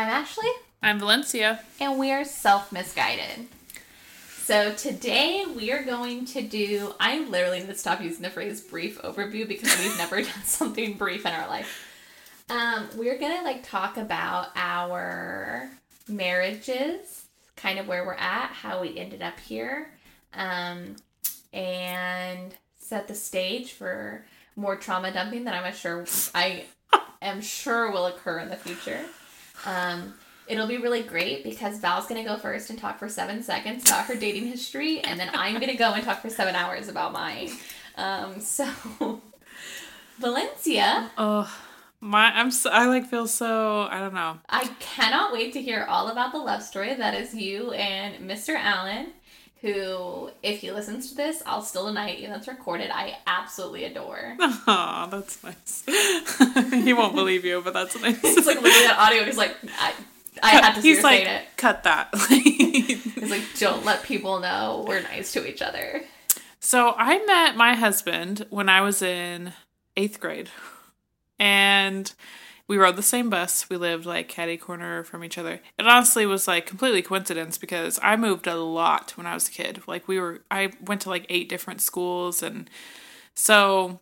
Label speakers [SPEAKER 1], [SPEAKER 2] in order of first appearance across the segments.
[SPEAKER 1] I'm Ashley,
[SPEAKER 2] I'm Valencia.
[SPEAKER 1] and we are self misguided. So today we are going to do. I literally need to stop using the phrase brief overview because we've never done something brief in our life. Um, we're gonna like talk about our marriages, kind of where we're at, how we ended up here, um, and set the stage for more trauma dumping that I'm sure I am sure will occur in the future. Um, it'll be really great because Val's gonna go first and talk for seven seconds about her dating history, and then I'm gonna go and talk for seven hours about mine. Um, so Valencia,
[SPEAKER 2] Oh, my I'm so, I like feel so I don't know.
[SPEAKER 1] I cannot wait to hear all about the love story that is you and Mr. Allen. Who, if he listens to this, I'll still deny it even it's recorded. I absolutely adore.
[SPEAKER 2] Oh, that's nice. he won't believe you, but that's nice.
[SPEAKER 1] It's like literally that audio. He's like, I, I had to
[SPEAKER 2] He's like,
[SPEAKER 1] it.
[SPEAKER 2] cut that.
[SPEAKER 1] He's like, don't let people know we're nice to each other.
[SPEAKER 2] so I met my husband when I was in eighth grade, and we rode the same bus. We lived like catty corner from each other. It honestly was like completely coincidence because I moved a lot when I was a kid. Like we were, I went to like eight different schools, and so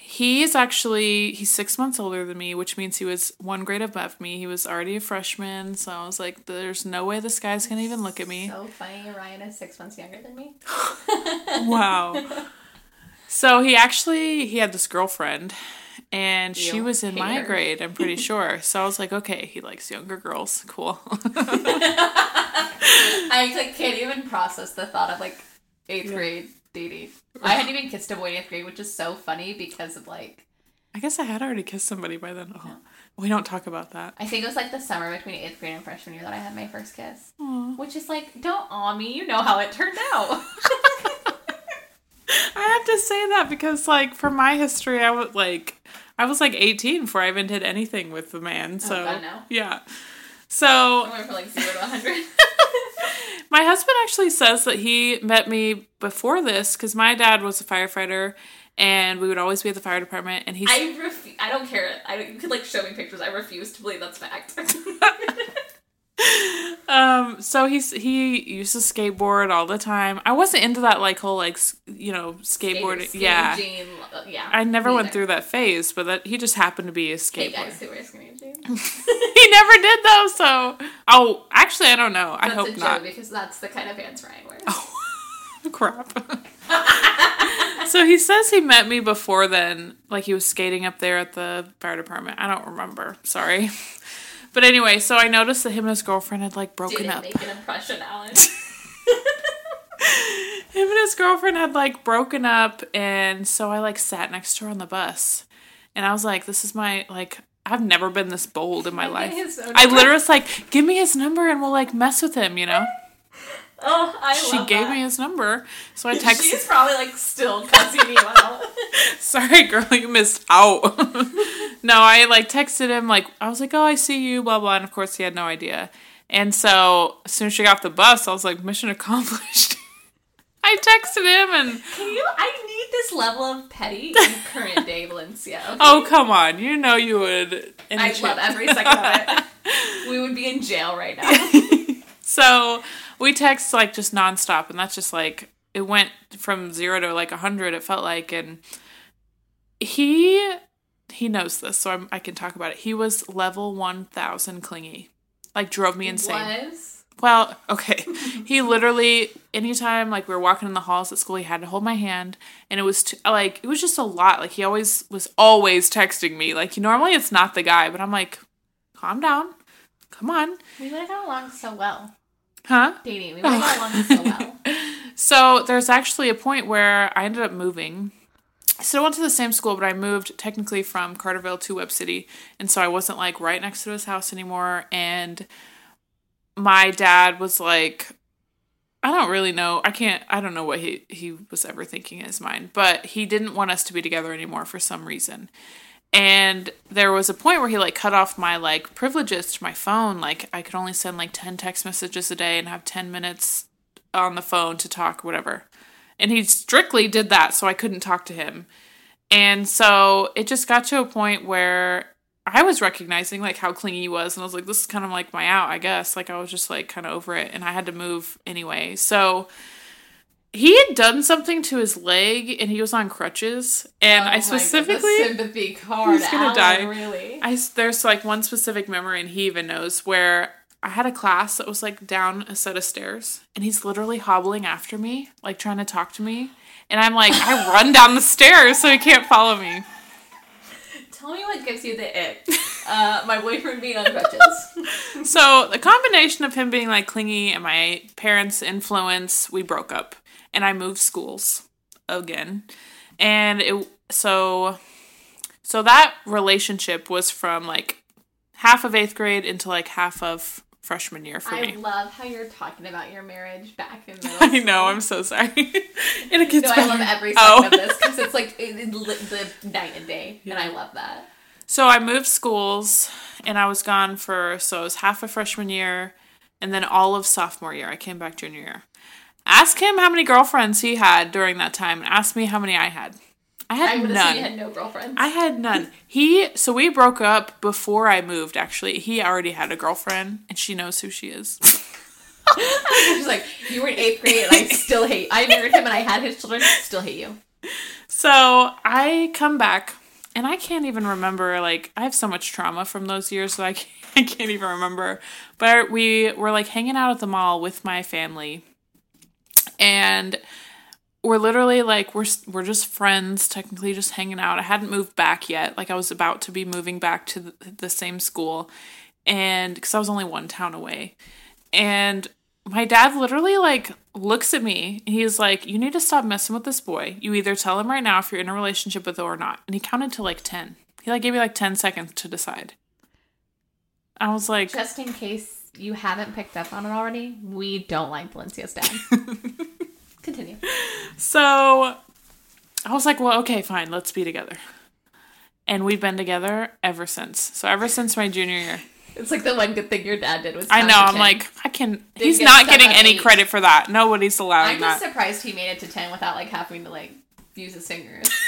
[SPEAKER 2] He's actually he's six months older than me, which means he was one grade above me. He was already a freshman, so I was like, "There's no way this guy's gonna even look at me."
[SPEAKER 1] So funny. Ryan is six months younger than me.
[SPEAKER 2] wow. So he actually he had this girlfriend, and she was in my
[SPEAKER 1] hater.
[SPEAKER 2] grade. I'm pretty sure. So I was like, "Okay, he likes younger girls. Cool."
[SPEAKER 1] I like can't even process the thought of like eighth grade dating. I hadn't even kissed a boy in eighth grade, which is so funny because of like
[SPEAKER 2] I guess I had already kissed somebody by then. Oh, we don't talk about that.
[SPEAKER 1] I think it was like the summer between eighth grade and freshman year that I had my first kiss.
[SPEAKER 2] Aw.
[SPEAKER 1] Which is like, don't awe me, you know how it turned out.
[SPEAKER 2] I have to say that because, like, for my history, I was like, I was like 18 before I even did anything with the man. Oh, so
[SPEAKER 1] God, no.
[SPEAKER 2] yeah.
[SPEAKER 1] I
[SPEAKER 2] So
[SPEAKER 1] went from like zero to hundred.
[SPEAKER 2] my husband actually says that he met me before this because my dad was a firefighter, and we would always be at the fire department. And he's
[SPEAKER 1] I refuse. I don't care. I don't, you could like show me pictures. I refuse to believe that's fact.
[SPEAKER 2] um so he's he used to skateboard all the time. I wasn't into that like whole like you know skateboarding.
[SPEAKER 1] Skinny
[SPEAKER 2] yeah.
[SPEAKER 1] jean, uh, yeah.
[SPEAKER 2] I never went
[SPEAKER 1] either.
[SPEAKER 2] through that phase, but that he just happened to be a
[SPEAKER 1] Hey
[SPEAKER 2] skateboarder.
[SPEAKER 1] guys who wear skinny jeans.
[SPEAKER 2] he never did though. So, oh, actually, I don't know. I hope not.
[SPEAKER 1] because that's the kind of pants Ryan wears.
[SPEAKER 2] Oh, crap. so he says he met me before then, like he was skating up there at the fire department. I don't remember. Sorry. But anyway, so I noticed that him and his girlfriend had like broken up.
[SPEAKER 1] Didn't
[SPEAKER 2] up.
[SPEAKER 1] make an impression, Alan.
[SPEAKER 2] Him and his girlfriend had like broken up, and so I like sat next to her on the bus, and I was like, "This is my like." I've never been this bold in my life. I literally was like, "Give me his number, and we'll like mess with him," you know.
[SPEAKER 1] Oh, I
[SPEAKER 2] she gave
[SPEAKER 1] that.
[SPEAKER 2] me his number, so I texted.
[SPEAKER 1] She's probably like still cussing you out.
[SPEAKER 2] Sorry, girl, you missed out. no, I like texted him like I was like, "Oh, I see you," blah blah, and of course he had no idea. And so as soon as she got off the bus, I was like, "Mission accomplished." I texted him and
[SPEAKER 1] Can you? I need this level of petty in current day Valencia. okay?
[SPEAKER 2] oh come on, you know you would.
[SPEAKER 1] I love every second of it. We would be in jail right now.
[SPEAKER 2] So we text like just nonstop, and that's just like it went from zero to like a hundred. It felt like, and he he knows this, so I'm, I can talk about it. He was level one thousand clingy, like drove me insane.
[SPEAKER 1] Was
[SPEAKER 2] Well, okay, he literally anytime like we were walking in the halls at school, he had to hold my hand, and it was t- like it was just a lot. Like he always was always texting me. Like normally it's not the guy, but I'm like, calm down, come on,
[SPEAKER 1] we got along so well
[SPEAKER 2] huh?
[SPEAKER 1] dating. We got along so well.
[SPEAKER 2] So there's actually a point where I ended up moving. So I still went to the same school, but I moved technically from Carterville to Webb City, and so I wasn't like right next to his house anymore. And my dad was like, I don't really know. I can't. I don't know what he he was ever thinking in his mind, but he didn't want us to be together anymore for some reason. And there was a point where he like cut off my like privileges to my phone. Like I could only send like 10 text messages a day and have 10 minutes on the phone to talk, whatever. And he strictly did that, so I couldn't talk to him. And so it just got to a point where I was recognizing like how clingy he was, and I was like, this is kind of like my out, I guess. Like I was just like kind of over it, and I had to move anyway. So he had done something to his leg, and he was on crutches, and
[SPEAKER 1] Oh
[SPEAKER 2] I specifically.
[SPEAKER 1] goodness, sympathy card.
[SPEAKER 2] He's gonna
[SPEAKER 1] Alan,
[SPEAKER 2] die.
[SPEAKER 1] Really?
[SPEAKER 2] I there's like one specific memory, and he even knows where I had a class that was like down a set of stairs, and he's literally hobbling after me, like trying to talk to me, and I'm like, I run down the stairs so he can't follow me.
[SPEAKER 1] Tell me what gives you the ick. Uh, my boyfriend being on crutches.
[SPEAKER 2] So the combination of him being like clingy and my parents' influence, we broke up, and I moved schools again, and it so so that relationship was from like half of eighth grade into like half of freshman year for
[SPEAKER 1] I
[SPEAKER 2] me.
[SPEAKER 1] I love how you're talking about your marriage back in middle
[SPEAKER 2] I know. I'm so sorry. it gets
[SPEAKER 1] No, I love every second
[SPEAKER 2] Oh.
[SPEAKER 1] of this because it's like it, the night and day, and I love that.
[SPEAKER 2] So I moved schools, and I was gone for so it was half of freshman year, and then all of sophomore year. I came back junior year. Ask him how many girlfriends he had during that time, and ask me how many I had. I had
[SPEAKER 1] I would
[SPEAKER 2] none.
[SPEAKER 1] had no girlfriends.
[SPEAKER 2] I had none. He so we broke up before I moved. Actually, he already had a girlfriend, and she knows who she is.
[SPEAKER 1] She's like, you were in eighth grade, and I still hate. I married him, and I had his children. Still hate you.
[SPEAKER 2] So I come back, and I can't even remember. Like I have so much trauma from those years that I can't, I can't even remember. But we were like hanging out at the mall with my family, and we're literally like we're we're just friends, technically just hanging out. I hadn't moved back yet. Like I was about to be moving back to the, the same school, and because I was only one town away, and my dad literally like looks at me he's like, "You need to stop messing with this boy. You either tell him right now if you're in a relationship with him or not." And he counted to like ten. He like gave me like ten seconds to decide. I was like,
[SPEAKER 1] Just in case you haven't picked up on it already, we don't like Valencia's dad. Continue.
[SPEAKER 2] So I was like, well, okay, fine, let's be together. And we've been together ever since. So ever since my junior year.
[SPEAKER 1] It's like the one good thing your dad did was.
[SPEAKER 2] I know, I'm
[SPEAKER 1] 10.
[SPEAKER 2] like, I can he's
[SPEAKER 1] get
[SPEAKER 2] not getting any
[SPEAKER 1] eight.
[SPEAKER 2] credit for that. Nobody's allowing that.
[SPEAKER 1] I'm just
[SPEAKER 2] that.
[SPEAKER 1] surprised he made it to ten without like having to like use his fingers.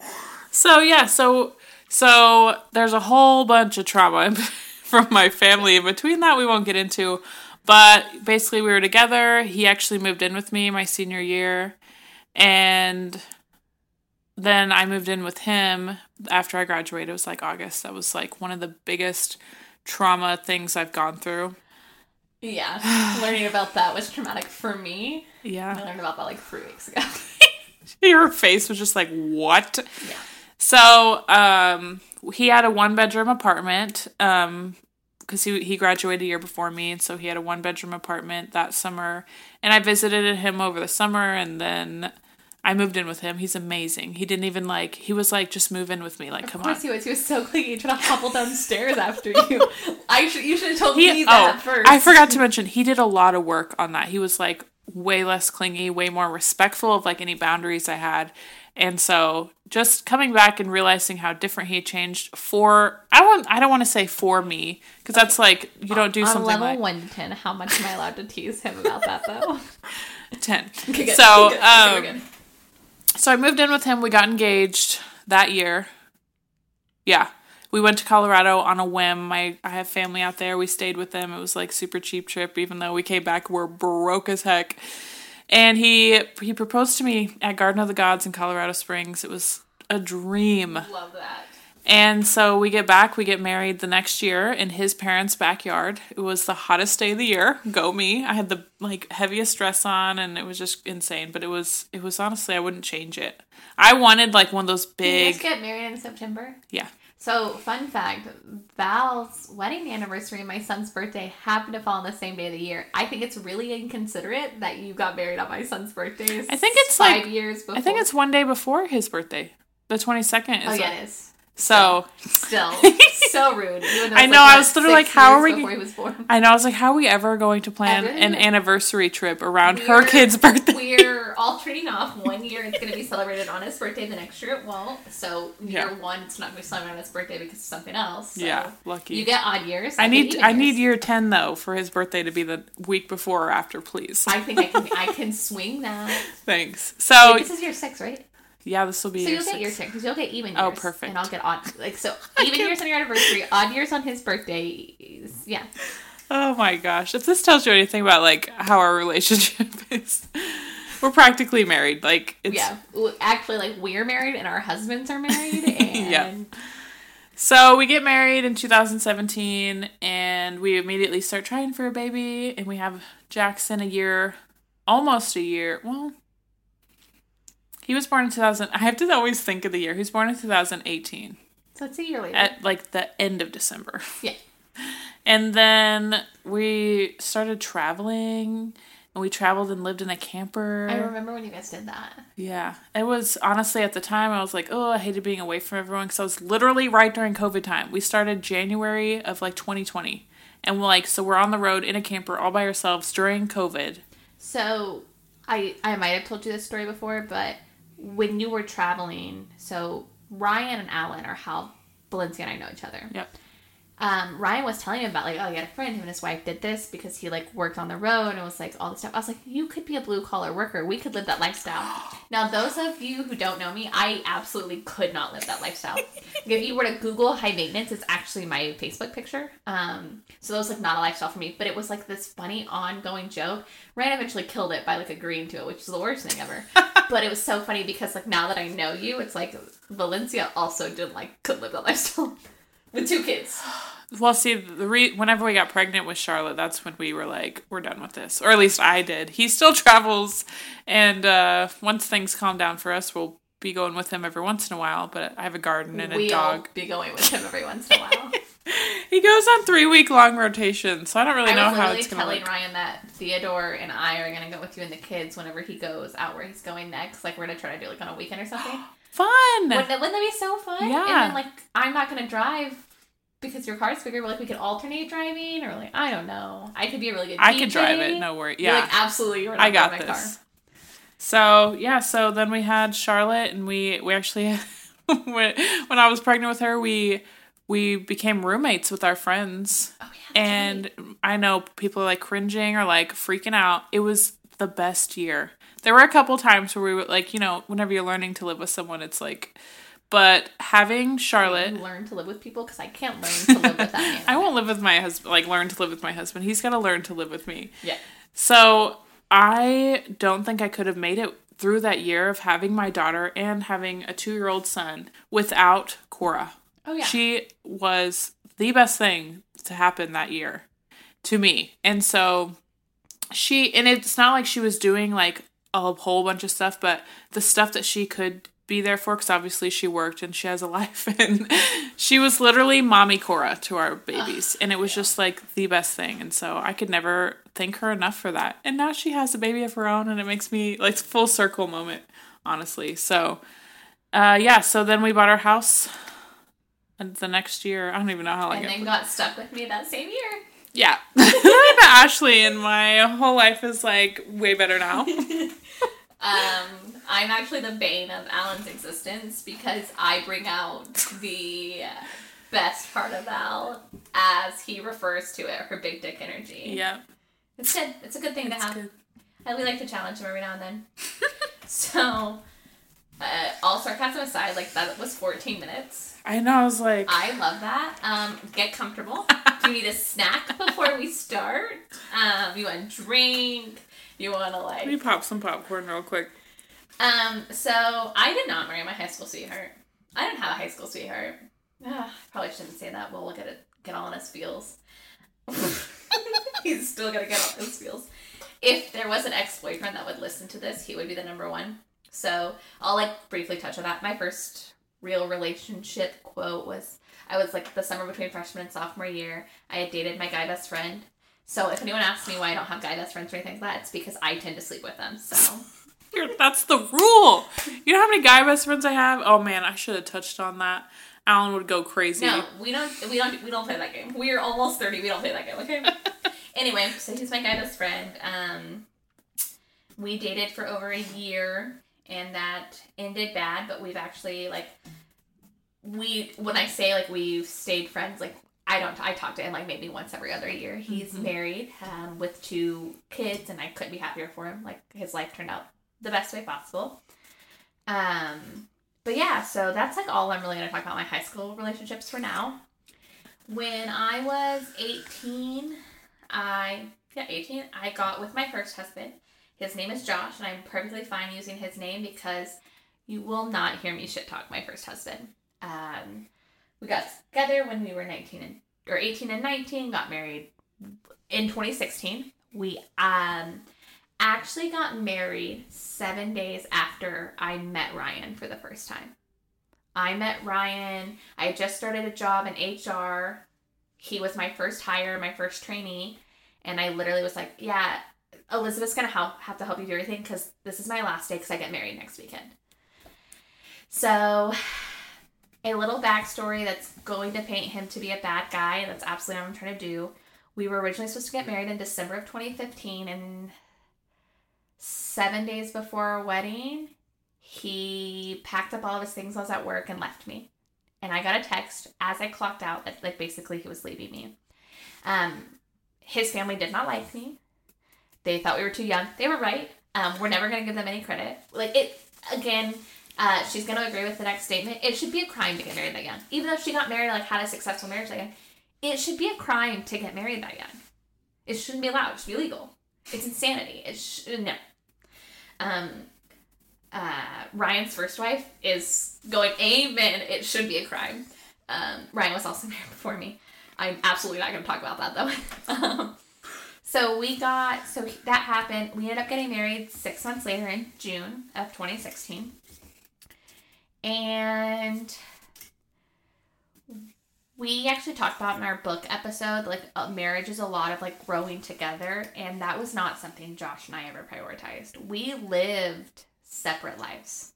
[SPEAKER 2] So yeah, so so there's a whole bunch of trauma from my family in between that we won't get into. But basically we were together. He actually moved in with me my senior year. And then I moved in with him after I graduated. It was like August. That was like one of the biggest trauma things I've gone through.
[SPEAKER 1] Yeah, learning about that was traumatic for me.
[SPEAKER 2] Yeah.
[SPEAKER 1] I learned about that like three weeks ago.
[SPEAKER 2] Your face was just like, what?
[SPEAKER 1] yeah.
[SPEAKER 2] So, um, he had a one bedroom apartment, um, because he he graduated a year before me, and so he had a one bedroom apartment that summer. And I visited him over the summer, and then I moved in with him. He's amazing. He didn't even like. He was like, just move in with me. Like,
[SPEAKER 1] Of
[SPEAKER 2] come
[SPEAKER 1] course
[SPEAKER 2] on.
[SPEAKER 1] he was. He was so clingy, trying to hobble downstairs after you. I should. You should have told
[SPEAKER 2] He,
[SPEAKER 1] me that
[SPEAKER 2] oh,
[SPEAKER 1] first.
[SPEAKER 2] I forgot to mention he did a lot of work on that. He was like way less clingy, way more respectful of like any boundaries I had. And so just coming back and realizing how different he changed for I don't I don't want to say for me because that's like you don't do
[SPEAKER 1] On
[SPEAKER 2] something
[SPEAKER 1] level
[SPEAKER 2] like
[SPEAKER 1] one to ten, how much am I allowed to tease him about that though?
[SPEAKER 2] 10.
[SPEAKER 1] Okay, good.
[SPEAKER 2] So,
[SPEAKER 1] Okay, good. Okay,
[SPEAKER 2] um,
[SPEAKER 1] we're.
[SPEAKER 2] So I moved in with him. We got engaged that year. Yeah. We went to Colorado on a whim. My I have family out there. We stayed with them. It was like super cheap trip even though we came back we're broke as heck. And he he proposed to me at Garden of the Gods in Colorado Springs. It was a dream.
[SPEAKER 1] love that.
[SPEAKER 2] And so we get back, we get married the next year in his parents' backyard. It was the hottest day of the year. Go me. I had the like heaviest dress on and it was just insane, but it was it was honestly I wouldn't change it. I wanted like one of those
[SPEAKER 1] Did you guys
[SPEAKER 2] big
[SPEAKER 1] get married in September?
[SPEAKER 2] Yeah.
[SPEAKER 1] So, fun fact Val's wedding anniversary and my son's birthday happen to fall on the same day of the year. I think it's really inconsiderate that you got married on my son's birthday.
[SPEAKER 2] I think it's
[SPEAKER 1] five
[SPEAKER 2] like-
[SPEAKER 1] years before.
[SPEAKER 2] I think it's one day before his birthday. The 22nd is
[SPEAKER 1] Oh, yeah, it is.
[SPEAKER 2] So
[SPEAKER 1] Still, so rude.
[SPEAKER 2] I know,
[SPEAKER 1] like,
[SPEAKER 2] I was literally like, how are we-
[SPEAKER 1] Before he was born.
[SPEAKER 2] I know I was like how are we ever going to plan
[SPEAKER 1] Ever?
[SPEAKER 2] an anniversary trip around her
[SPEAKER 1] We're-
[SPEAKER 2] kid's birthday?
[SPEAKER 1] We're all trading off. One year it's going to be celebrated on his birthday, the next year it won't. So year
[SPEAKER 2] Yeah.
[SPEAKER 1] one it's not going to be celebrated on his birthday because of something else. So
[SPEAKER 2] yeah, lucky.
[SPEAKER 1] You get odd years.
[SPEAKER 2] I need I need year 10 though for his birthday to be the week before or after, please.
[SPEAKER 1] I think I can. I can swing that.
[SPEAKER 2] Thanks. So
[SPEAKER 1] Wait, this is year six, right?
[SPEAKER 2] Yeah, this will be.
[SPEAKER 1] So you'll get your
[SPEAKER 2] six.
[SPEAKER 1] turn because you'll get even oh, years.
[SPEAKER 2] Oh, perfect.
[SPEAKER 1] And I'll get odd. Like so, even years on your anniversary, odd years on his birthday. Yeah.
[SPEAKER 2] Oh my gosh! If this tells you anything about like how our relationship is, we're practically married. Like it's
[SPEAKER 1] Yeah. Actually, like we're married and our husbands are married, and
[SPEAKER 2] Yeah. So we get married in 2017, and we immediately start trying for a baby, and we have Jackson a year, almost a year. Well, he was born in 2000. I have to always think of the year. He was born in 2018
[SPEAKER 1] so it's a year later.
[SPEAKER 2] at like the end of December.
[SPEAKER 1] yeah.
[SPEAKER 2] And then we started traveling, and we traveled and lived in a camper.
[SPEAKER 1] I remember when you guys did that.
[SPEAKER 2] Yeah, it was honestly at the time I was like, oh, I hated being away from everyone because I was literally right during COVID time. We started January of like 2020, and we're like, so we're on the road in a camper all by ourselves during COVID.
[SPEAKER 1] So I I might have told you this story before, but when you were traveling, so Ryan and Alan are how Valencia and I know each other.
[SPEAKER 2] Yep.
[SPEAKER 1] Um, Ryan was telling me about like, oh, he had a friend, him and his wife did this because he like worked on the road and it was like all this stuff. I was like, you could be a blue collar worker. We could live that lifestyle. now, those of you who don't know me, I absolutely could not live that lifestyle. if you were to Google high maintenance, it's actually my Facebook picture. Um, so that was like not a lifestyle for me, but it was like this funny ongoing joke. Ryan eventually killed it by like agreeing to it, which is the worst thing ever. but it was so funny because like now that I know you, it's like Valencia also didn't like could live that lifestyle with two kids.
[SPEAKER 2] Well, see, the re- whenever we got pregnant with Charlotte, that's when we were like, we're done with this, or at least I did. He still travels, and uh, once things calm down for us, we'll be going with him every once in a while. But I have a garden and a dog.
[SPEAKER 1] we'll be going with him every once in a while.
[SPEAKER 2] He goes on three week long rotations, so I don't really
[SPEAKER 1] I
[SPEAKER 2] know how it's gonna
[SPEAKER 1] work.
[SPEAKER 2] telling.
[SPEAKER 1] Ryan that Theodore and I are gonna go with you and the kids whenever he goes out where he's going next. Like we're gonna try to do like on a weekend or something.
[SPEAKER 2] Fun.
[SPEAKER 1] wouldn't, that, wouldn't that be so fun?
[SPEAKER 2] Yeah.
[SPEAKER 1] And then like I'm not gonna drive because your car's bigger. But like we could alternate driving, or like I don't know. I could be a really good.
[SPEAKER 2] I
[SPEAKER 1] DJ.
[SPEAKER 2] could drive it. No worry.
[SPEAKER 1] You're
[SPEAKER 2] Yeah,
[SPEAKER 1] like absolutely. You're
[SPEAKER 2] I got
[SPEAKER 1] my
[SPEAKER 2] this.
[SPEAKER 1] Car.
[SPEAKER 2] So yeah, so then we had Charlotte, and we we actually when when I was pregnant with her, we we became roommates with our friends,
[SPEAKER 1] Oh yeah.
[SPEAKER 2] and I know people are like cringing or like freaking out. It was the best year. There were a couple times where we were like, you know, whenever you're learning to live with someone, it's like, but having Charlotte.
[SPEAKER 1] Learn to live with people because I can't learn to live with that.
[SPEAKER 2] I won't live with my husband, like learn to live with my husband. He's got to learn to live with me.
[SPEAKER 1] Yeah.
[SPEAKER 2] So I don't think I could have made it through that year of having my daughter and having a two year old son without Cora.
[SPEAKER 1] Oh yeah.
[SPEAKER 2] She was the best thing to happen that year to me. And so she, and it's not like she was doing like a whole bunch of stuff, but the stuff that she could be there for, because obviously she worked and she has a life, and she was literally mommy Cora to our babies. And it was just like the best thing. And so I could never thank her enough for that. And now she has a baby of her own, and it makes me like full circle moment, honestly. So, uh, yeah, so then we bought our house. And the next year, I don't even know how long
[SPEAKER 1] and then got stuck with me that same year.
[SPEAKER 2] Yeah. Ashley and my whole life is like way better now.
[SPEAKER 1] Um, I'm actually the bane of Alan's existence because I bring out the best part of Al as he refers to it, her big dick energy.
[SPEAKER 2] yeah.
[SPEAKER 1] It's good. It's a good thing to have.
[SPEAKER 2] good.
[SPEAKER 1] I we like to challenge him every now and then. so, uh, all sarcasm aside, like that was 14 minutes.
[SPEAKER 2] I know, I was like,
[SPEAKER 1] I love that. Um, get comfortable. Do you need a snack before we start? Um, you want a drink? You want to like
[SPEAKER 2] let me pop some popcorn real quick.
[SPEAKER 1] Um, so I did not marry my high school sweetheart. I didn't have a high school sweetheart. Ah, probably shouldn't say that. We'll look at it, get all in his feels. He's still gonna get all in his feels. If there was an ex boyfriend that would listen to this, he would be the number one. So I'll like briefly touch on that. My first real relationship quote was I was like the summer between freshman and sophomore year. I had dated my guy best friend. So if anyone asks me why I don't have guy best friends or anything like that, it's because I tend to sleep with them. So
[SPEAKER 2] You're, that's the rule. You know how many guy best friends I have? Oh man, I should have touched on that. Alan would go crazy.
[SPEAKER 1] No, we don't. We don't. We don't play that game. We are almost thirty. We don't play that game. Okay. anyway, so he's my guy best friend. Um, we dated for over a year, and that ended bad. But we've actually like, we when I say like we've stayed friends, like I don't. I talk to him like maybe once every other year. He's married um, with two kids, and I couldn't be happier for him. Like his life turned out the best way possible. Um, but yeah, so that's like all I'm really gonna talk about my high school relationships for now. When I was 18, I yeah 18, I got with my first husband. His name is Josh, and I'm perfectly fine using his name because you will not hear me shit talk my first husband. Um, we got together when we were 19 and or 18 and 19, got married in 2016. We um actually got married 7 days after I met Ryan for the first time. I met Ryan. I just started a job in HR. He was my first hire, my first trainee, and I literally was like, "Yeah, Elizabeth's gonna help have to help you do everything because this is my last day because I get married next weekend." So a little backstory that's going to paint him to be a bad guy. That's absolutely what I'm trying to do. We were originally supposed to get married in December of 2015, and seven days before our wedding, he packed up all of his things while I was at work and left me. And I got a text as I clocked out that, like, basically he was leaving me. Um, his family did not like me. They thought we were too young. They were right. Um, we're never going to give them any credit. Like, it, again, uh, she's going to agree with the next statement. It should be a crime to get married that young. Even though she got married, like had a successful marriage that young, it should be a crime to get married that young. It shouldn't be allowed. It should be illegal. It's insanity. It should no. Um, uh, Ryan's first wife is going, Amen. It should be a crime. Um, Ryan was also married before me. I'm absolutely not going to talk about that though. um, so we got so that happened. We ended up getting married six months later in June of 2016 and we actually talked about in our book episode like uh, marriage is a lot of like growing together and that was not something josh and i ever prioritized. We lived separate lives.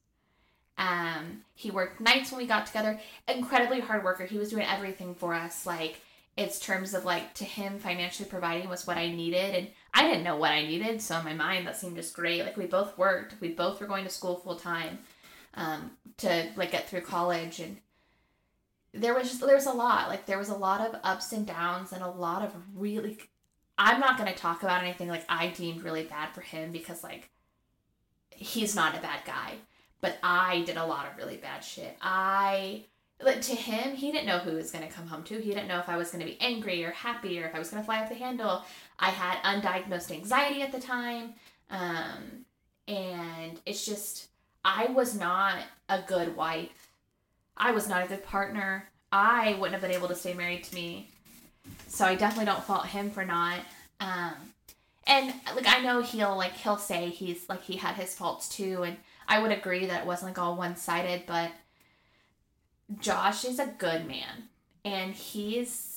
[SPEAKER 1] Um he worked nights when we got together. Incredibly hard worker. He was doing everything for us like it's terms of like to him financially providing was what i needed and i didn't know what i needed so in my mind that seemed just great. Like we both worked. We both were going to school full time um, to like get through college and there was just there was a lot. Like there was a lot of ups and downs and a lot of really i'm not going to talk about anything like i deemed really bad for him because like he's not a bad guy but i did a lot of really bad shit. I to him he didn't know who he was going to come home to he didn't know if i was going to be angry or happy or if i was going to fly off the handle i had undiagnosed anxiety at the time um, and it's just I was not a good wife. I was not a good partner. I wouldn't have been able to stay married to me. So I definitely don't fault him for not. Um, and like I know he'll like he'll say he's like he had his faults too, and I would agree that it wasn't like all one sided, but Josh is a good man, and he's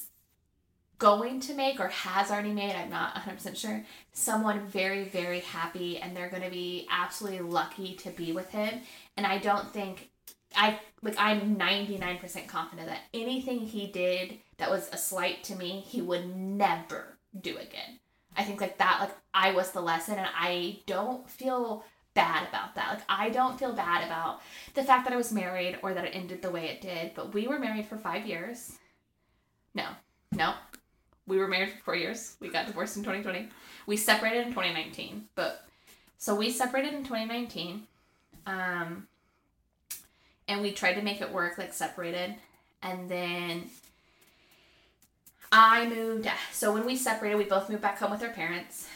[SPEAKER 1] going to make or has already made, I'm not 100% sure, someone very, very happy and they're going to be absolutely lucky to be with him. And I don't think, I like, I'm 99% confident that anything he did that was a slight to me, he would never do again. I think like that, like I was the lesson and I don't feel bad about that. Like I don't feel bad about the fact that I was married or that it ended the way it did, but we were married for five years. No, no, we were married for four years. We got divorced in 2020. We separated in 2019. But so we separated in 2019. Um, and we tried to make it work like separated. And then I moved. So when we separated, we both moved back home with our parents.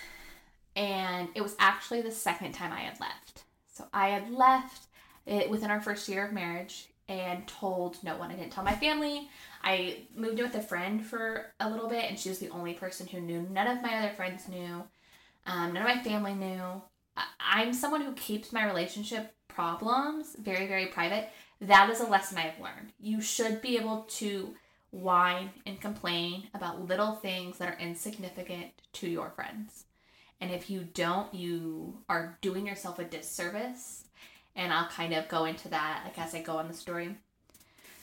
[SPEAKER 1] And it was actually the second time I had left. So I had left it within our first year of marriage and told no one. I didn't tell my family. I moved in with a friend for a little bit, and she was the only person who knew. None of my other friends knew. Um, none of my family knew. I'm someone who keeps my relationship problems very, very private. That is a lesson I've learned. You should be able to whine and complain about little things that are insignificant to your friends. And if you don't, you are doing yourself a disservice. And I'll kind of go into that like as I go on the story.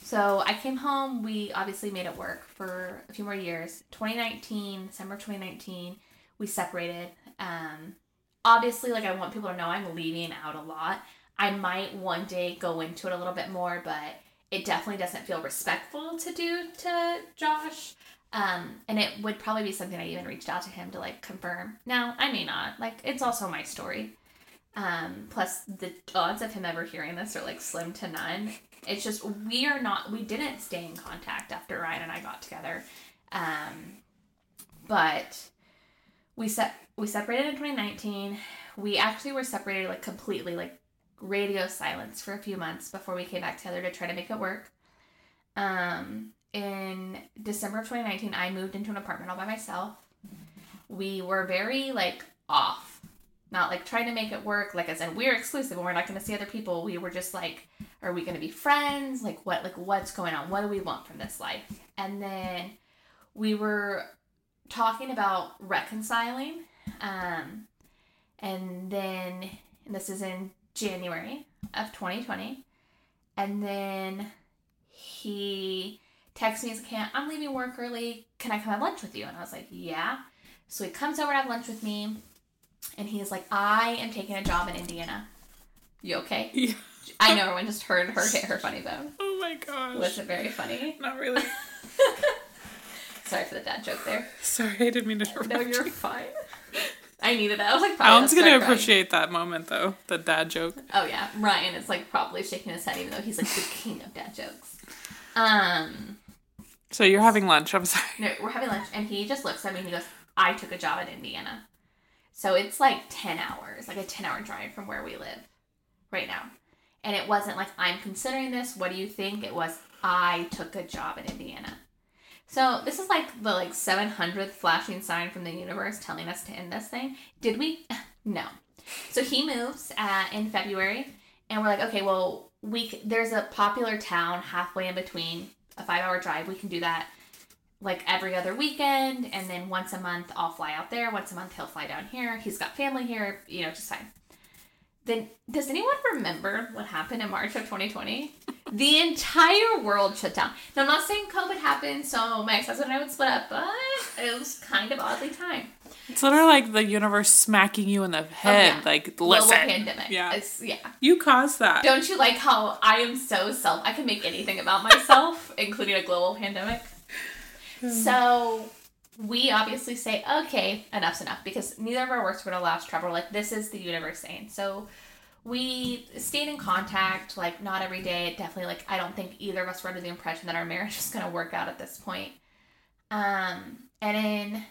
[SPEAKER 1] So I came home. We obviously made it work for a few more years. 2019, December 2019, we separated. Um, obviously, like I want people to know I'm leaving out a lot. I might one day go into it a little bit more, but it definitely doesn't feel respectful to do to Josh. Um, and it would probably be something I even reached out to him to like confirm. Now, I may not. Like, it's also my story. Um, plus, the odds of him ever hearing this are like slim to none. It's just we are not we didn't stay in contact after Ryan and I got together, um, but we set we separated in 2019. We actually were separated like completely, like radio silence for a few months before we came back together to try to make it work. Um, in December of 2019, I moved into an apartment all by myself. We were very like off, not like trying to make it work. Like I said, we're exclusive and we're not going to see other people. We were just like, are we going to be friends? Like what? Like what's going on? What do we want from this life? And then we were talking about reconciling. Um, and then and this is in January of 2020. And then he texts me, he's like, "Can't I'm leaving work early. Can I come have lunch with you? And I was like, Yeah. So he comes over to have lunch with me, and he's like, I am taking a job in Indiana. You okay?
[SPEAKER 2] Yeah.
[SPEAKER 1] I know everyone just heard her hit her funny bone.
[SPEAKER 2] Oh my gosh.
[SPEAKER 1] Was it very funny?
[SPEAKER 2] Not really.
[SPEAKER 1] Sorry for the dad joke there.
[SPEAKER 2] Sorry, I didn't mean to interrupt.
[SPEAKER 1] No, you're fine. I needed that. I was like,
[SPEAKER 2] Alan's
[SPEAKER 1] gonna
[SPEAKER 2] gonna
[SPEAKER 1] crying.
[SPEAKER 2] appreciate that moment though, the dad joke.
[SPEAKER 1] Oh yeah, Ryan is like probably shaking his head, even though he's like the king of dad jokes. Um,
[SPEAKER 2] So you're having lunch. I'm sorry.
[SPEAKER 1] no, we're having lunch, and he just looks at me and he goes, "I took a job in Indiana." So it's like ten hours, like a ten-hour drive from where we live right now. And it wasn't like I'm considering this. What do you think? It was I took a job in Indiana. So this is like the like 700th flashing sign from the universe telling us to end this thing. Did we? No. So he moves uh, in February, and we're like, okay, well, we there's a popular town halfway in between a five hour drive. We can do that like every other weekend, and then once a month I'll fly out there. Once a month he'll fly down here. He's got family here, you know, just fine. Then does anyone remember what happened in March of 2020? The entire world shut down. Now I'm not saying COVID happened, so my ex-husband and I would split up, but it was kind of oddly timed.
[SPEAKER 2] It's literally like the universe smacking you in the head.
[SPEAKER 1] Oh, yeah.
[SPEAKER 2] Like,
[SPEAKER 1] Global pandemic.
[SPEAKER 2] Yeah.
[SPEAKER 1] It's, yeah.
[SPEAKER 2] You caused that.
[SPEAKER 1] Don't you like how I am so self? I can make anything about myself, including a global pandemic. Hmm. So we obviously say, okay, enough's enough, because neither of our works were going to last forever. Like this is the universe saying. So we stayed in contact, like not every day. Definitely, like I don't think either of us were under the impression that our marriage was going to work out at this point. Um, and in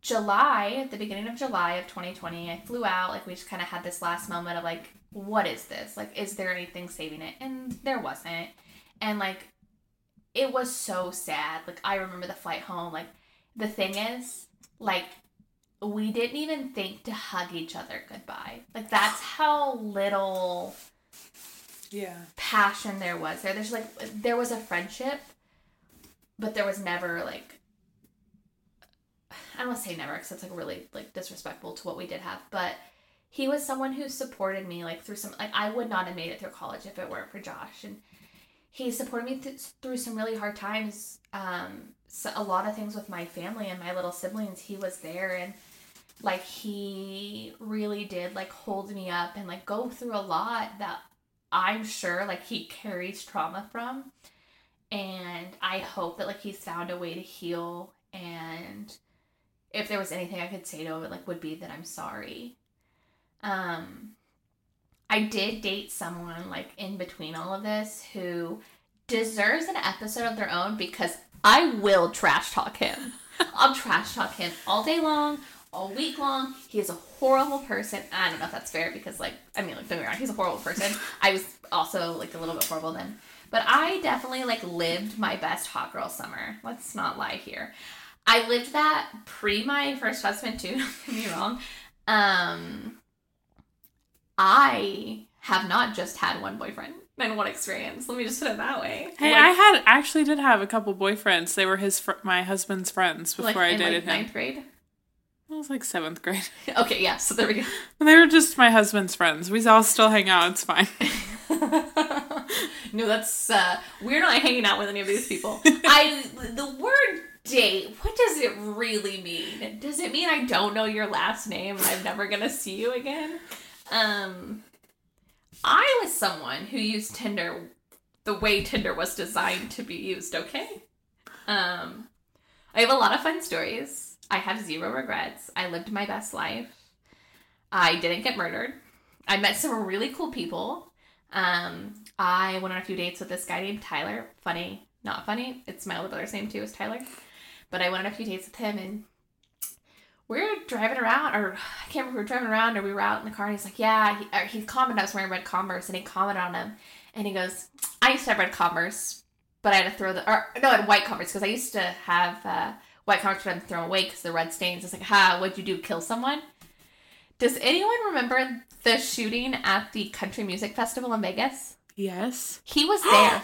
[SPEAKER 1] July, at the beginning of July of 2020, I flew out. Like, we just kind of had this last moment of, like, what is this? Like, is there anything saving it? And there wasn't. And, like, it was so sad. Like, I remember the flight home. Like, the thing is, like, we didn't even think to hug each other goodbye. Like, that's how little
[SPEAKER 2] Yeah.
[SPEAKER 1] passion there was there. There's like there was a friendship, but there was never like I don't want to say never because it's like really like disrespectful to what we did have. But he was someone who supported me like through some like I would not have made it through college if it weren't for Josh, and he supported me th- through some really hard times. Um, so a lot of things with my family and my little siblings, he was there and like he really did like hold me up and like go through a lot that I'm sure like he carries trauma from. And I hope that like he's found a way to heal and if there was anything I could say to him, it like would be that I'm sorry. Um I did date someone like in between all of this who deserves an episode of their own because I will trash talk him. I'll trash talk him all day long, all week long. He is a horrible person. I don't know if that's fair because, like, I mean, like, don't get me wrong, he's a horrible person. I was also like a little bit horrible then, but I definitely like lived my best hot girl summer. Let's not lie here. I lived that pre my first husband too. Don't get me wrong. Um, I have not just had one boyfriend and one experience. Let me just put it that way.
[SPEAKER 2] Hey,
[SPEAKER 1] Like-
[SPEAKER 2] I had actually did have a couple boyfriends. They were his fr- my husband's friends before
[SPEAKER 1] like,
[SPEAKER 2] I dated
[SPEAKER 1] like,
[SPEAKER 2] him.
[SPEAKER 1] ninth grade.
[SPEAKER 2] I was like seventh grade.
[SPEAKER 1] Okay, yeah. So there we go.
[SPEAKER 2] They were just my husband's friends. We all still hang out. It's fine.
[SPEAKER 1] no, that's uh, we're not hanging out with any of these people. I the word date. What does it really mean? Does it mean I don't know your last name and I'm never gonna see you again? Um, I was someone who used Tinder the way Tinder was designed to be used. Okay. Um, I have a lot of fun stories. I have zero regrets. I lived my best life. I didn't get murdered. I met some really cool people. Um, I went on a few dates with this guy named Tyler. Funny, not funny. It's my older brother's name too, is Tyler. But I went on a few dates with him and we're driving around, or I can't remember, we were driving around or we were out in the car and he's like, Yeah, he, or he commented I was wearing red Converse and he commented on them. And he goes, I used to have red Converse, but I had to throw the, or no, I had white Converse because I used to have uh, white Converse but I had to throw away because the red stains. It's like, Ha, what'd you do? Kill someone? Does anyone remember the shooting at the Country Music Festival in Vegas?
[SPEAKER 2] Yes.
[SPEAKER 1] He was there.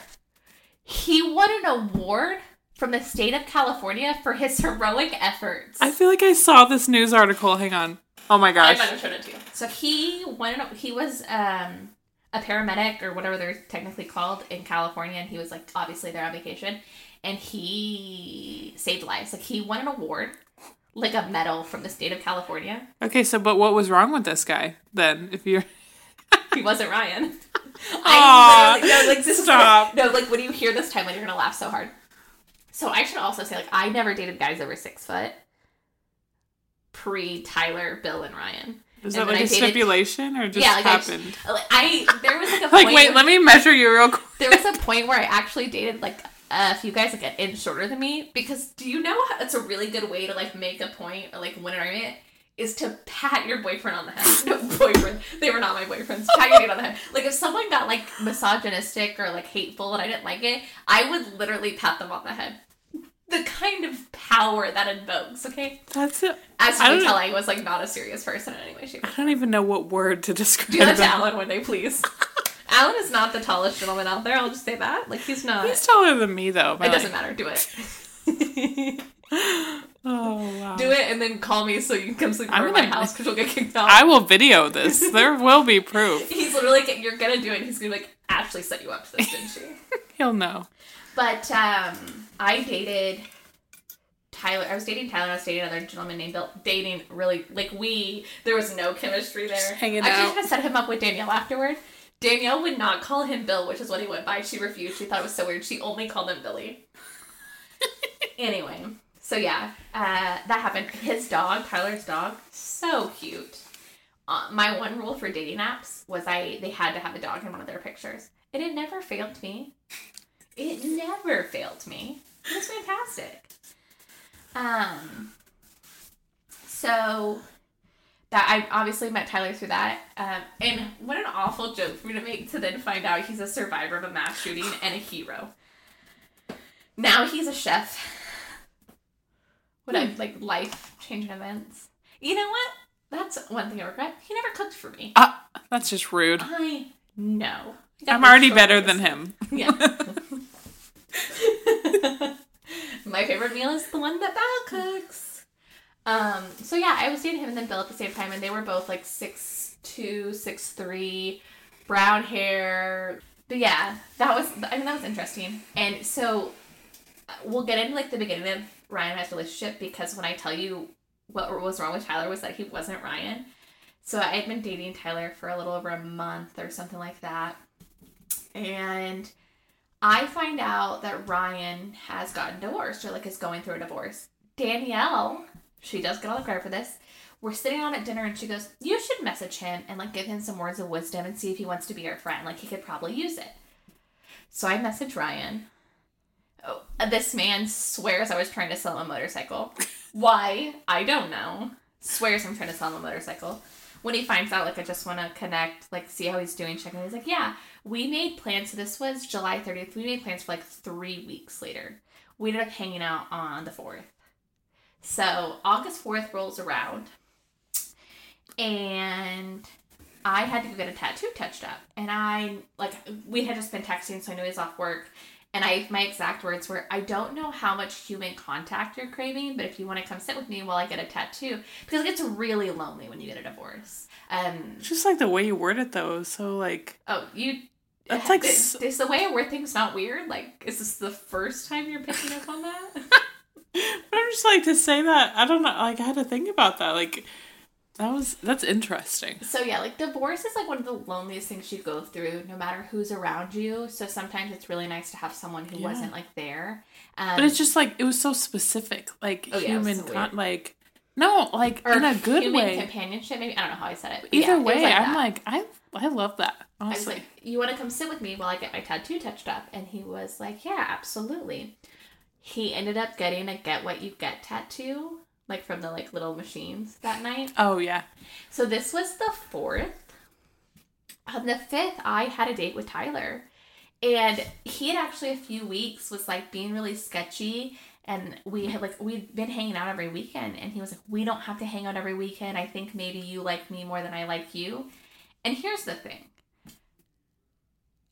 [SPEAKER 1] he won an award from the state of California for his heroic efforts.
[SPEAKER 2] I feel like I saw this news article. Hang on. Oh my gosh.
[SPEAKER 1] I might have shown it to you. So he won. He was um, a paramedic or whatever they're technically called in California, and he was like obviously there on vacation, and he saved lives. Like he won an award, like a medal from the state of California.
[SPEAKER 2] Okay, so but what was wrong with this guy then? If you're
[SPEAKER 1] He wasn't Ryan. I no, like this
[SPEAKER 2] stop.
[SPEAKER 1] Is, no, like when you hear this timeline, you're gonna laugh so hard. So I should also say, like, I never dated guys over six foot. Pre Tyler, Bill, and Ryan.
[SPEAKER 2] is
[SPEAKER 1] And
[SPEAKER 2] that like
[SPEAKER 1] I
[SPEAKER 2] a
[SPEAKER 1] dated-
[SPEAKER 2] stipulation or just
[SPEAKER 1] yeah, like
[SPEAKER 2] happened?
[SPEAKER 1] like, I there was like a
[SPEAKER 2] like,
[SPEAKER 1] point
[SPEAKER 2] wait, let me measure you real quick.
[SPEAKER 1] there was a point where I actually dated like Uh, a few guys like an inch shorter than me because do you know how it's a really good way to like make a point or like win an argument is to pat your boyfriend on the head. No boyfriend. They were not my boyfriends. Pat your on the head. Like if someone got like misogynistic or like hateful and I didn't like it, I would literally pat them on the head. The kind of power that invokes, okay?
[SPEAKER 2] That's it.
[SPEAKER 1] As you
[SPEAKER 2] I
[SPEAKER 1] can tell, I was like not a serious person in any way, shape,
[SPEAKER 2] I don't even know what word to describe.
[SPEAKER 1] Do that to. Alan one day, please. Alan is not the tallest gentleman out there. I'll just say that. Like he's not.
[SPEAKER 2] He's taller than me though.
[SPEAKER 1] it doesn't matter. Do it.
[SPEAKER 2] Oh wow.
[SPEAKER 1] Do it and then call me so you can come sleep over at my house because you'll get kicked out.
[SPEAKER 2] I will video this. There will be proof.
[SPEAKER 1] He's literally like, you're gonna do it. and He's gonna be like Ashley set you up to this, didn't she?
[SPEAKER 2] He'll know.
[SPEAKER 1] But um, I dated Tyler. I was dating Tyler. I was dating another gentleman named Bill. Dating really like we. There was no chemistry there.
[SPEAKER 2] hanging
[SPEAKER 1] I
[SPEAKER 2] out.
[SPEAKER 1] actually had to set him up with Danielle afterward. Danielle would not call him Bill, which is what he went by. She refused. She thought it was so weird. She only called him Billy. anyway, so yeah, uh, that happened. His dog, Tyler's dog, so cute. Uh, my one rule for dating apps was I they had to have a dog in one of their pictures, and it never failed me. It never failed me. It was fantastic. Um. So that I obviously met Tyler through that. Um, and what an awful joke for me to make to then find out he's a survivor of a mass shooting and a hero. Now he's a chef. What a like life changing events. You know what? That's one thing I regret. He never cooked for me.
[SPEAKER 2] Ah, that's just rude.
[SPEAKER 1] I know. I
[SPEAKER 2] I'm already better than him.
[SPEAKER 1] Yeah. My favorite meal is the one that Val cooks. Um, so yeah, I was dating him and then Bill at the same time, and they were both like six two, six three, brown hair. But yeah, that was I mean that was interesting. And so uh, we'll get into like the beginning of Ryan and I's relationship because when I tell you what was wrong with Tyler was that he wasn't Ryan. So I had been dating Tyler for a little over a month or something like that. And I find out that Ryan has gotten divorced or like is going through a divorce. Danielle, she does get all the credit for this. We're sitting on at dinner and she goes, You should message him and like give him some words of wisdom and see if he wants to be your friend. Like he could probably use it. So I message Ryan. Oh, this man swears I was trying to sell him a motorcycle. Why? I don't know. Swears I'm trying to sell him a motorcycle. When he finds out, like, I just want to connect, like, see how he's doing, check in. He's like, yeah, we made plans. So this was July 30th. We made plans for like three weeks later. We ended up hanging out on the 4th. So August 4th rolls around. And I had to go get a tattoo touched up. And I, like, we had just been texting, so I knew he was off work. And I, my exact words were, I don't know how much human contact you're craving, but if you want to come sit with me while I get a tattoo, because it gets really lonely when you get a divorce. Um,
[SPEAKER 2] Just like the way you word it though, so like
[SPEAKER 1] oh, you.
[SPEAKER 2] That's like
[SPEAKER 1] is, is the way I word things not weird? Like, is this the first time you're picking up on that?
[SPEAKER 2] But I'm just like to say that I don't know. Like I had to think about that. Like that was that's interesting.
[SPEAKER 1] So yeah, like divorce is like one of the loneliest things you go through, no matter who's around you. So sometimes it's really nice to have someone who
[SPEAKER 2] Yeah.
[SPEAKER 1] wasn't like there. Um,
[SPEAKER 2] But it's just like it was so specific. Like
[SPEAKER 1] Oh, yeah, it
[SPEAKER 2] human
[SPEAKER 1] so
[SPEAKER 2] con- like No, like
[SPEAKER 1] or
[SPEAKER 2] in a good
[SPEAKER 1] human
[SPEAKER 2] way.
[SPEAKER 1] companionship. Maybe I don't know how I said it.
[SPEAKER 2] Either
[SPEAKER 1] yeah, it
[SPEAKER 2] way,
[SPEAKER 1] like
[SPEAKER 2] I'm
[SPEAKER 1] that.
[SPEAKER 2] like I I love that.
[SPEAKER 1] I was
[SPEAKER 2] Honestly.
[SPEAKER 1] like, "You want to come sit with me while I get my tattoo touched up?" And he was like, "Yeah, absolutely." He ended up getting a "Get What You Get" tattoo, like from the like little machines that night.
[SPEAKER 2] oh yeah.
[SPEAKER 1] So this was the fourth. On the fifth, I had a date with Tyler, and he had actually a few weeks was like being really sketchy. And we had like we'd been hanging out every weekend, and he was like, "We don't have to hang out every weekend. I think maybe you like me more than I like you." And here's the thing.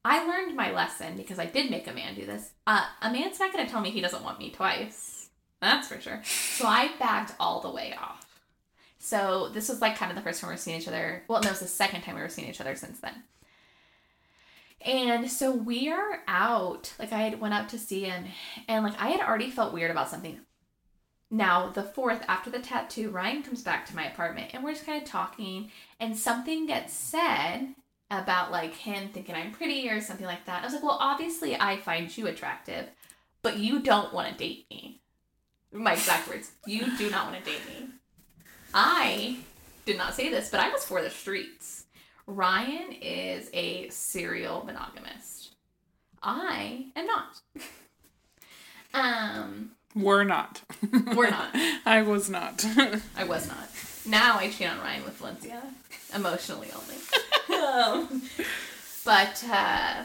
[SPEAKER 1] I learned my lesson because I did make a man do this. Uh, a man's not going to tell me he doesn't want me twice. That's for sure. So I backed all the way off. So this was like kind of the first time we were seeing each other. Well, no, it was the second time we were seeing each other since then. And so we are out. Like I had went up to see him, and like I had already felt weird about something. Now the fourth, after the tattoo, Ryan comes back to my apartment, and we're just kind of talking, and something gets said about like him thinking I'm pretty or something like that. I was like, well, obviously I find you attractive, but you don't want to date me. My exact words. You do not want to date me. I did not say this, but I was for the streets. Ryan is a serial monogamist. I am not. um,
[SPEAKER 2] We're not.
[SPEAKER 1] We're not.
[SPEAKER 2] I was not.
[SPEAKER 1] I was not. Now I cheat on Ryan with Valencia, emotionally only. but uh,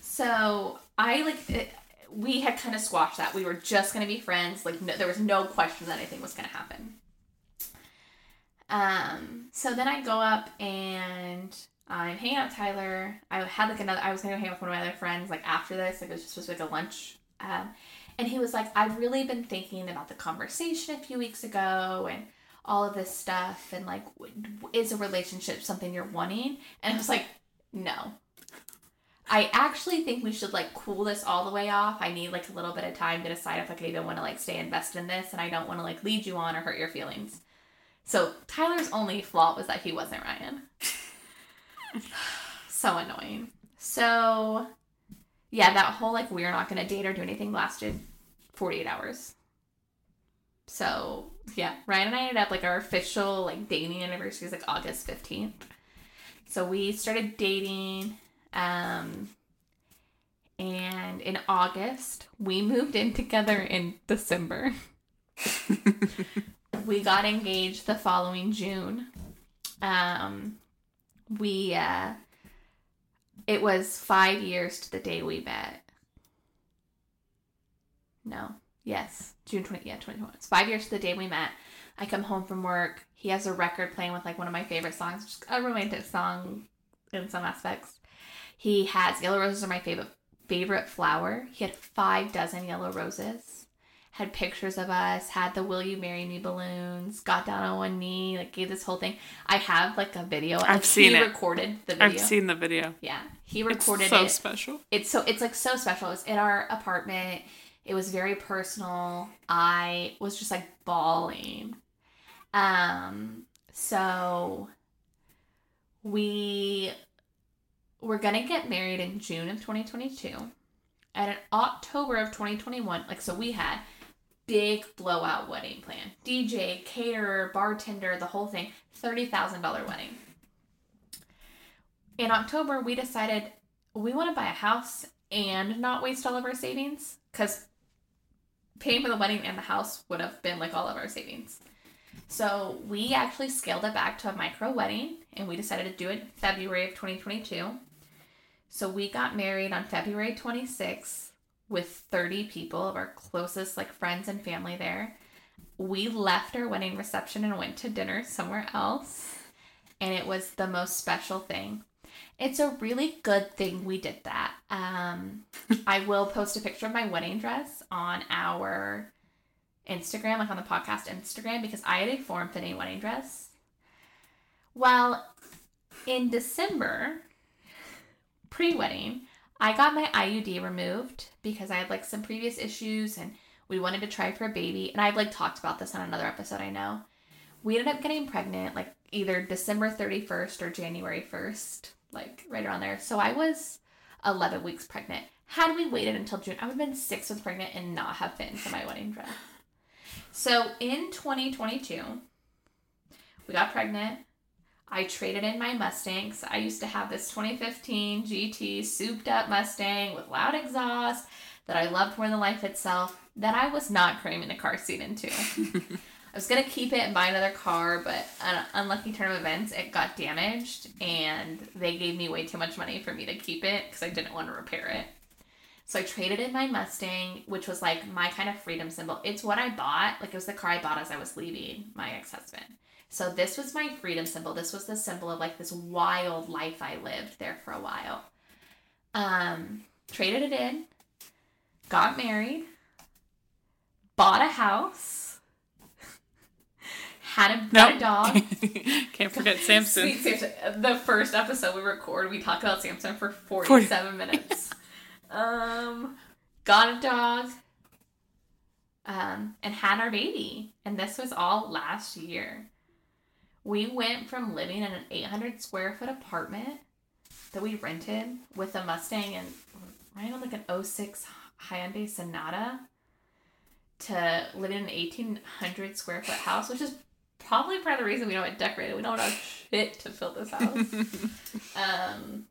[SPEAKER 1] so I like it, we had kind of squashed that. We were just gonna be friends. Like no, there was no question that anything was gonna happen. Um. So then I go up and I'm hanging out with Tyler. I had like another. I was gonna hang out with one of my other friends like after this. Like it was just supposed to be like a lunch. Um, and he was like, I've really been thinking about the conversation a few weeks ago and all of this stuff and like is a relationship something you're wanting? And i was like no. I actually think we should like cool this all the way off. I need like a little bit of time to decide if i could even want to like stay invested in this and i don't want to like lead you on or hurt your feelings. So tyler's only flaw was that he wasn't ryan. So annoying. So yeah that whole like we're not gonna date or do anything lasted 48 hours. So yeah, Ryan and I ended up like our official like dating anniversary is like August fifteenth. So we started dating, um, and in August we moved in together in December. we got engaged the following June. Um, we uh, it was five years to the day we met. No, yes, June 20, yeah, 2021. It's five years to the day we met. I come home from work. He has a record playing with like one of my favorite songs, just a romantic song in some aspects. He has yellow roses are my favorite favorite flower. He had five dozen yellow roses. Had pictures of us. Had the "Will you marry me" balloons. Got down on one knee. Like gave this whole thing. I have like a video.
[SPEAKER 2] I've
[SPEAKER 1] like,
[SPEAKER 2] seen
[SPEAKER 1] he
[SPEAKER 2] it.
[SPEAKER 1] recorded the video.
[SPEAKER 2] I've seen the video.
[SPEAKER 1] Yeah, he recorded It's
[SPEAKER 2] so
[SPEAKER 1] it
[SPEAKER 2] special.
[SPEAKER 1] it's so it's like so special. It's in our apartment. It was very personal. I was just like bawling. Um so we were gonna get married in June of 2022. And in October of 2021, like so we had big blowout wedding plan. DJ, caterer, bartender, the whole thing. $30,000 wedding. In October, we decided we want to buy a house and not waste all of our savings because paying for the wedding and the house would have been like all of our savings. So we actually scaled it back to a micro wedding and we decided to do it February of 2022. So we got married on February 26th with 30 people of our closest like friends and family there. We left our wedding reception and went to dinner somewhere else. And it was the most special thing it's a really good thing we did that. Um, I will post a picture of my wedding dress on our Instagram, like on the podcast Instagram, because I had a form fitting wedding dress. Well, in December, pre wedding, I got my IUD removed because I had like some previous issues and we wanted to try for a baby. And I've like talked about this on another episode, I know. We ended up getting pregnant like either December 31st or January 1st like right around there. So I was 11 weeks pregnant. Had we waited until June, I would have been six months pregnant and not have fit into my wedding dress. So in 2022, we got pregnant. I traded in my Mustangs. I used to have this 2015 GT souped up Mustang with loud exhaust that I loved more than life itself that I was not cramming a car seat into. I was gonna keep it and buy another car, but an unlucky turn of events, it got damaged, and they gave me way too much money for me to keep it because I didn't want to repair it. So I traded in my Mustang, which was like my kind of freedom symbol. It's what I bought, like it was the car I bought as I was leaving my ex husband. So this was my freedom symbol. This was the symbol of like this wild life I lived there for a while. Um, traded it in, got married, bought a house, had a, got a dog.
[SPEAKER 2] Can't forget Samson.
[SPEAKER 1] Sweet Samson. The first episode we record, we talk about Samson for 47 minutes. Um, got a dog. Um, and had our baby. And this was all last year. We went from living in an 800 square foot apartment that we rented with a Mustang and right on like an 06 Hyundai Sonata to living in an 1800 square foot house, which is probably part of the reason we don't get decorated. We don't have shit to fill this house. um,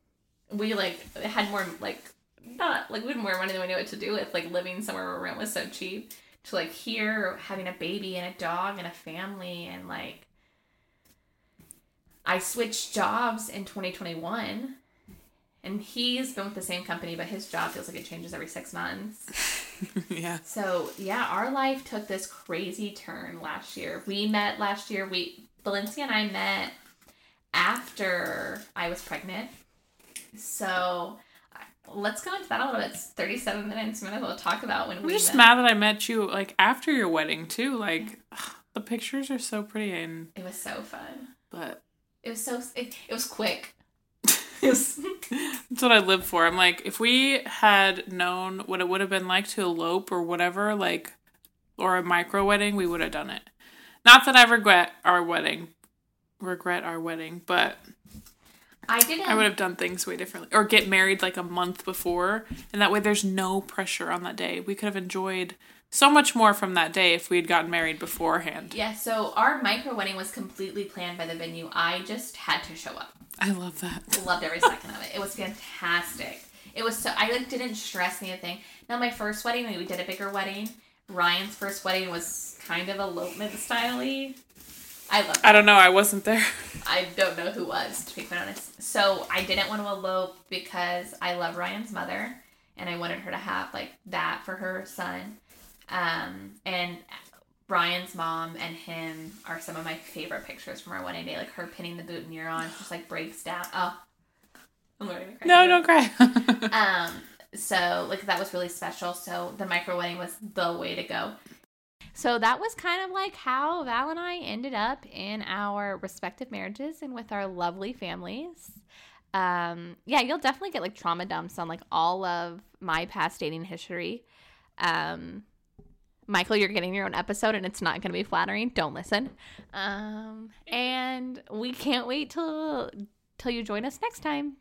[SPEAKER 1] we like had more like not like we had more money than we knew what to do with. Like living somewhere where rent was so cheap to like here having a baby and a dog and a family and like I switched jobs in 2021 and he's been with the same company but his job feels like it changes every 6 months.
[SPEAKER 2] yeah.
[SPEAKER 1] So, yeah, our life took this crazy turn last year. We met last year. We Valencia and I met after I was pregnant. So, let's go into that a little bit. It's 37 minutes. We might as well talk about when
[SPEAKER 2] I'm
[SPEAKER 1] we
[SPEAKER 2] just
[SPEAKER 1] met.
[SPEAKER 2] mad that I met you like after your wedding too. Like the pictures are so pretty and
[SPEAKER 1] It was so fun.
[SPEAKER 2] but
[SPEAKER 1] It was so it, it was quick. Was
[SPEAKER 2] that's what I live for. I'm like, if we had known what it would have been like to elope or whatever, like or a micro wedding, we would have done it. Not that I regret our wedding. Regret our wedding, but
[SPEAKER 1] I didn't
[SPEAKER 2] I would have done things way differently. Or get married like a month before. And that way there's no pressure on that day. We could have enjoyed so much more from that day if we had gotten married beforehand.
[SPEAKER 1] Yeah, so our micro wedding was completely planned by the venue. I just had to show up.
[SPEAKER 2] I love that.
[SPEAKER 1] Loved every second of it. It was fantastic. It was so I like didn't stress anything. Now my first wedding, we did a bigger wedding. Ryan's first wedding was kind of elopement styley. I love.
[SPEAKER 2] I don't know, I wasn't there.
[SPEAKER 1] I don't know who was, to be quite honest. So I didn't want to elope because I love Ryan's mother and I wanted her to have like that for her son. Um, and Ryan's mom and him are some of my favorite pictures from our wedding day. Like her pinning the boutonniere on, just like breaks down. Oh, I'm going to cry.
[SPEAKER 2] No, don't cry.
[SPEAKER 1] Um, so like that was really special. So the micro wedding was the way to go. So that was kind of like how Val and I ended up in our respective marriages and with our lovely families. Um, yeah, you'll definitely get like trauma dumps on like all of my past dating history. Um, Michael, you're getting your own episode and it's not going to be flattering. Don't listen. Um, and we can't wait till till you join us next time.